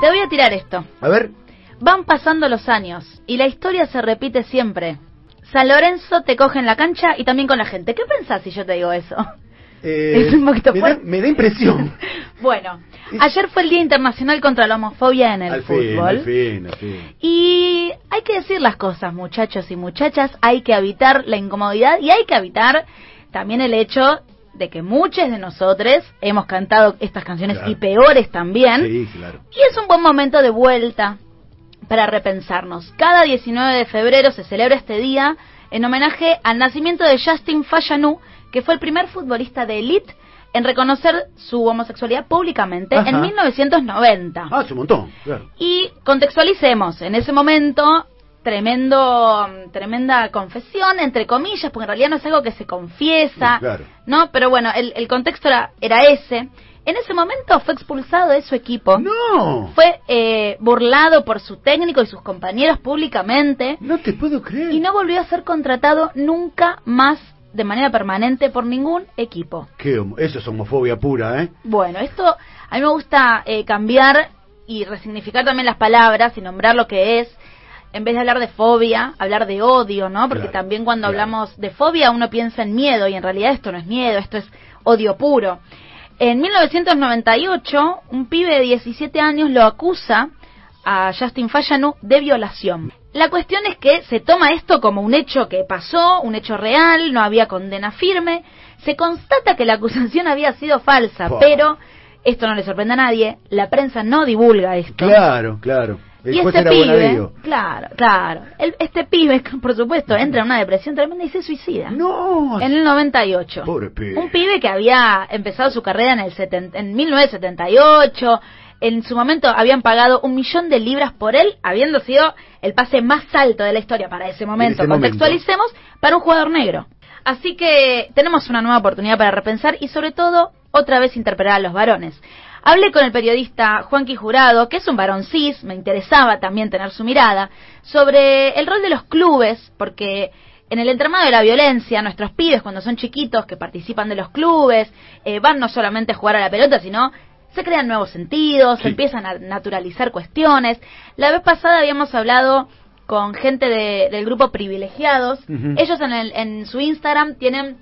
Te voy a tirar esto. A ver. Van pasando los años y la historia se repite siempre. San Lorenzo te coge en la cancha y también con la gente. ¿Qué pensás si yo te digo eso? Eh, Es un poquito me, da, me da impresión. Bueno, ayer fue el Día Internacional contra la Homofobia en el al fin, fútbol. al fin, al fin. Y hay que decir las cosas, muchachos y muchachas, hay que evitar la incomodidad y hay que evitar también el hecho de que muchos de nosotros hemos cantado estas canciones Claro. y peores también. Sí, claro. Y es un buen momento de vuelta para repensarnos. Cada 19 de febrero se celebra este día en homenaje al nacimiento de Justin Fayanou, que fue el primer futbolista de élite en reconocer su homosexualidad públicamente Ajá. en 1990. Ah, es un montón, claro. Y contextualicemos, en ese momento, tremendo, tremenda confesión, entre comillas, porque en realidad no es algo que se confiesa, No, claro. ¿no? Pero bueno, el, el contexto era, era ese. En ese momento fue expulsado de su equipo. No, Fue eh, burlado por su técnico y sus compañeros públicamente no te puedo creer. y no volvió a ser contratado nunca más de manera permanente por ningún equipo. Qué eso es homofobia pura, ¿eh? Bueno, esto a mí me gusta eh, cambiar y resignificar también las palabras y nombrar lo que es. En vez de hablar de fobia, hablar de odio, ¿no? Porque Claro, también cuando claro. hablamos de fobia uno piensa en miedo y en realidad esto no es miedo, esto es odio puro. En 1998, un pibe de 17 años lo acusa a Justin Fayanou de violación. La cuestión es que se toma esto como un hecho que pasó, un hecho real, no había condena firme. Se constata que la acusación había sido falsa, pero esto no le sorprende a nadie, la prensa no divulga esto. Claro, claro. Y este era pibe, claro, claro, el- este pibe, por supuesto, entra en una depresión tremenda y se suicida. No, En el 98. Pobre pibe. Un pibe que había empezado su carrera en el seten- en 1978. En su momento habían pagado un millón de libras por él, habiendo sido el pase más alto de la historia para ese momento. ese momento. Contextualicemos para un jugador negro. Así que tenemos una nueva oportunidad para repensar y sobre todo otra vez interpelar a los varones. Hablé con el periodista Juanqui Jurado, que es un varón cis, me interesaba también tener su mirada, sobre el rol de los clubes, porque en el entramado de la violencia, nuestros pibes cuando son chiquitos que participan de los clubes, eh, van no solamente a jugar a la pelota, sino se crean nuevos sentidos, Sí. se empiezan a naturalizar cuestiones. La vez pasada habíamos hablado con gente de- del grupo Privilegiados. Ellos en, el- en su Instagram tienen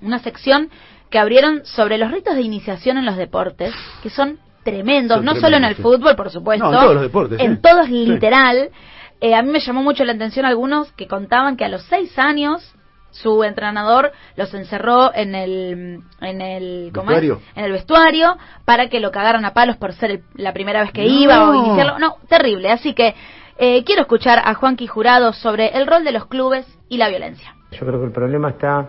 una sección que abrieron sobre los ritos de iniciación en los deportes, que son tremendos, Son no tremendos, solo en el sí. fútbol, por supuesto, No, en todos los deportes, en sí. todos Sí. literal. Eh, a mí me llamó mucho la atención algunos que contaban que a los seis años su entrenador los encerró en el en el ¿cómo es? ¿Vestuario? en el vestuario para que lo cagaran a palos por ser el- la primera vez que No. iba o iniciarlo no terrible así que eh, quiero escuchar a Juanqui Jurado sobre el rol de los clubes y la violencia Yo creo que el problema está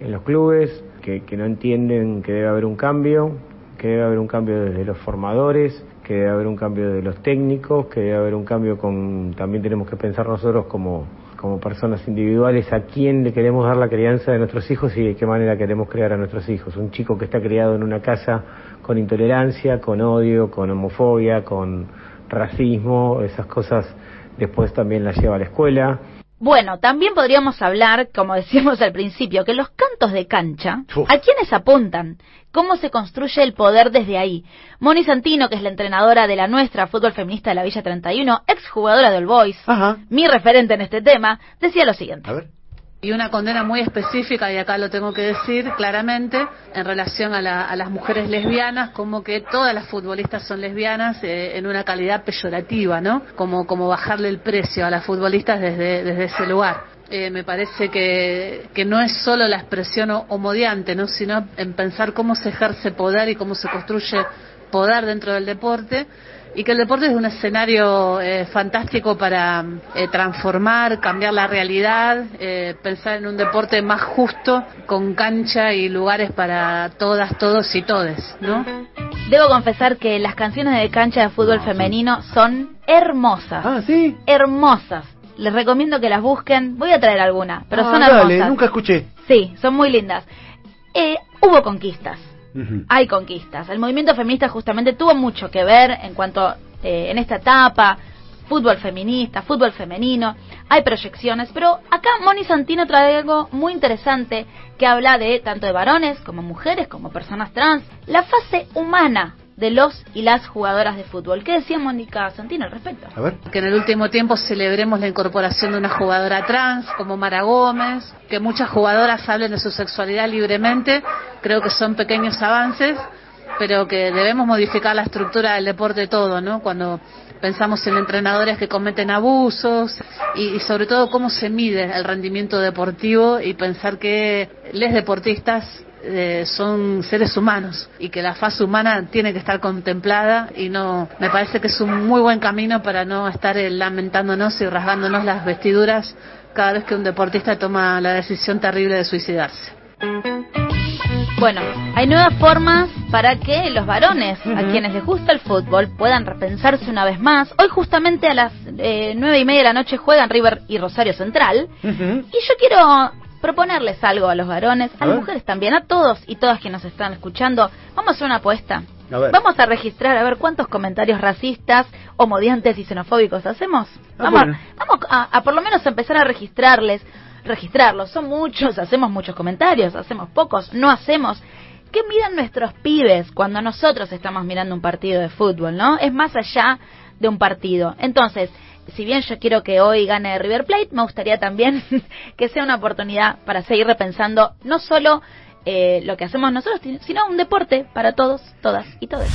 en los clubes, que, que no entienden que debe haber un cambio, que debe haber un cambio desde los formadores, que debe haber un cambio de los técnicos, que debe haber un cambio con... También tenemos que pensar nosotros como, como personas individuales a quién le queremos dar la crianza de nuestros hijos y de qué manera queremos criar a nuestros hijos. Un chico que está criado en una casa con intolerancia, con odio, con homofobia, con racismo, esas cosas después también las lleva a la escuela. Bueno, también podríamos hablar, como decíamos al principio, que los cantos de cancha, Uf. ¿a quiénes apuntan? ¿Cómo se construye el poder desde ahí? Moni Santino, que es la entrenadora de la nuestra fútbol feminista de la Villa 31, exjugadora de All Boys, Ajá. mi referente en este tema, decía lo siguiente. A ver. Y una condena muy específica, y acá lo tengo que decir claramente, en relación a, la- a las mujeres lesbianas, como que todas las futbolistas son lesbianas eh, en una calidad peyorativa, ¿no? Como, como bajarle el precio a las futbolistas desde, ese lugar. Eh, me parece que, que no es solo la expresión ho- homodiante, ¿no? sino en pensar cómo se ejerce poder y cómo se construye poder dentro del deporte y que el deporte es un escenario eh, fantástico para eh, transformar, cambiar la realidad, eh, pensar en un deporte más justo, con cancha y lugares para todas, todos y todes, ¿no? Debo confesar que las canciones de cancha de fútbol No, femenino son hermosas. Ah, sí. Hermosas. Les recomiendo que las busquen. Voy a traer alguna, pero Ah, son dale, hermosas. nunca escuché. Sí, son muy lindas. Eh, hubo conquistas. Hay conquistas. El movimiento feminista justamente tuvo mucho que ver en cuanto eh, en esta etapa, fútbol feminista, fútbol femenino, hay proyecciones, pero acá Moni Santino trae algo muy interesante que habla de tanto de varones como mujeres, como personas trans, la fase humana de los y las jugadoras de fútbol. ¿Qué decía Mónica Santino al respecto? A ver. Que en el último tiempo celebremos la incorporación de una jugadora trans como Mara Gómez, que muchas jugadoras hablen de su sexualidad libremente, creo que son pequeños avances, pero que debemos modificar la estructura del deporte todo, ¿no? Cuando pensamos en entrenadores que cometen abusos y, y, sobre todo cómo se mide el rendimiento deportivo y pensar que les deportistas eh, son seres humanos y que la fase humana tiene que estar contemplada y no me parece que es un muy buen camino para no estar eh, lamentándonos y rasgándonos las vestiduras cada vez que un deportista toma la decisión terrible de suicidarse. Bueno, hay nuevas formas para que los varones, uh -huh. a quienes les gusta el fútbol, puedan repensarse una vez más. Hoy justamente a las eh, nueve y media de la noche juegan River y Rosario Central. Uh -huh. Y yo quiero proponerles algo a los varones, a, a las mujeres también, a todos y todas que nos están escuchando. Vamos a hacer una apuesta. A. Vamos a registrar a ver cuántos comentarios racistas, homodiantes y xenofóbicos hacemos. Ah, vamos, bueno. vamos a, a por lo menos empezar a registrarles, registrarlos. Son muchos, hacemos muchos comentarios, hacemos pocos, no hacemos. ¿Qué miran nuestros pibes cuando nosotros estamos mirando un partido de fútbol, no? Es más allá de un partido. Entonces, si bien yo quiero que hoy gane River Plate, me gustaría también que sea una oportunidad para seguir repensando no solo eh, lo que hacemos nosotros, sino un deporte para todos, todas y todos.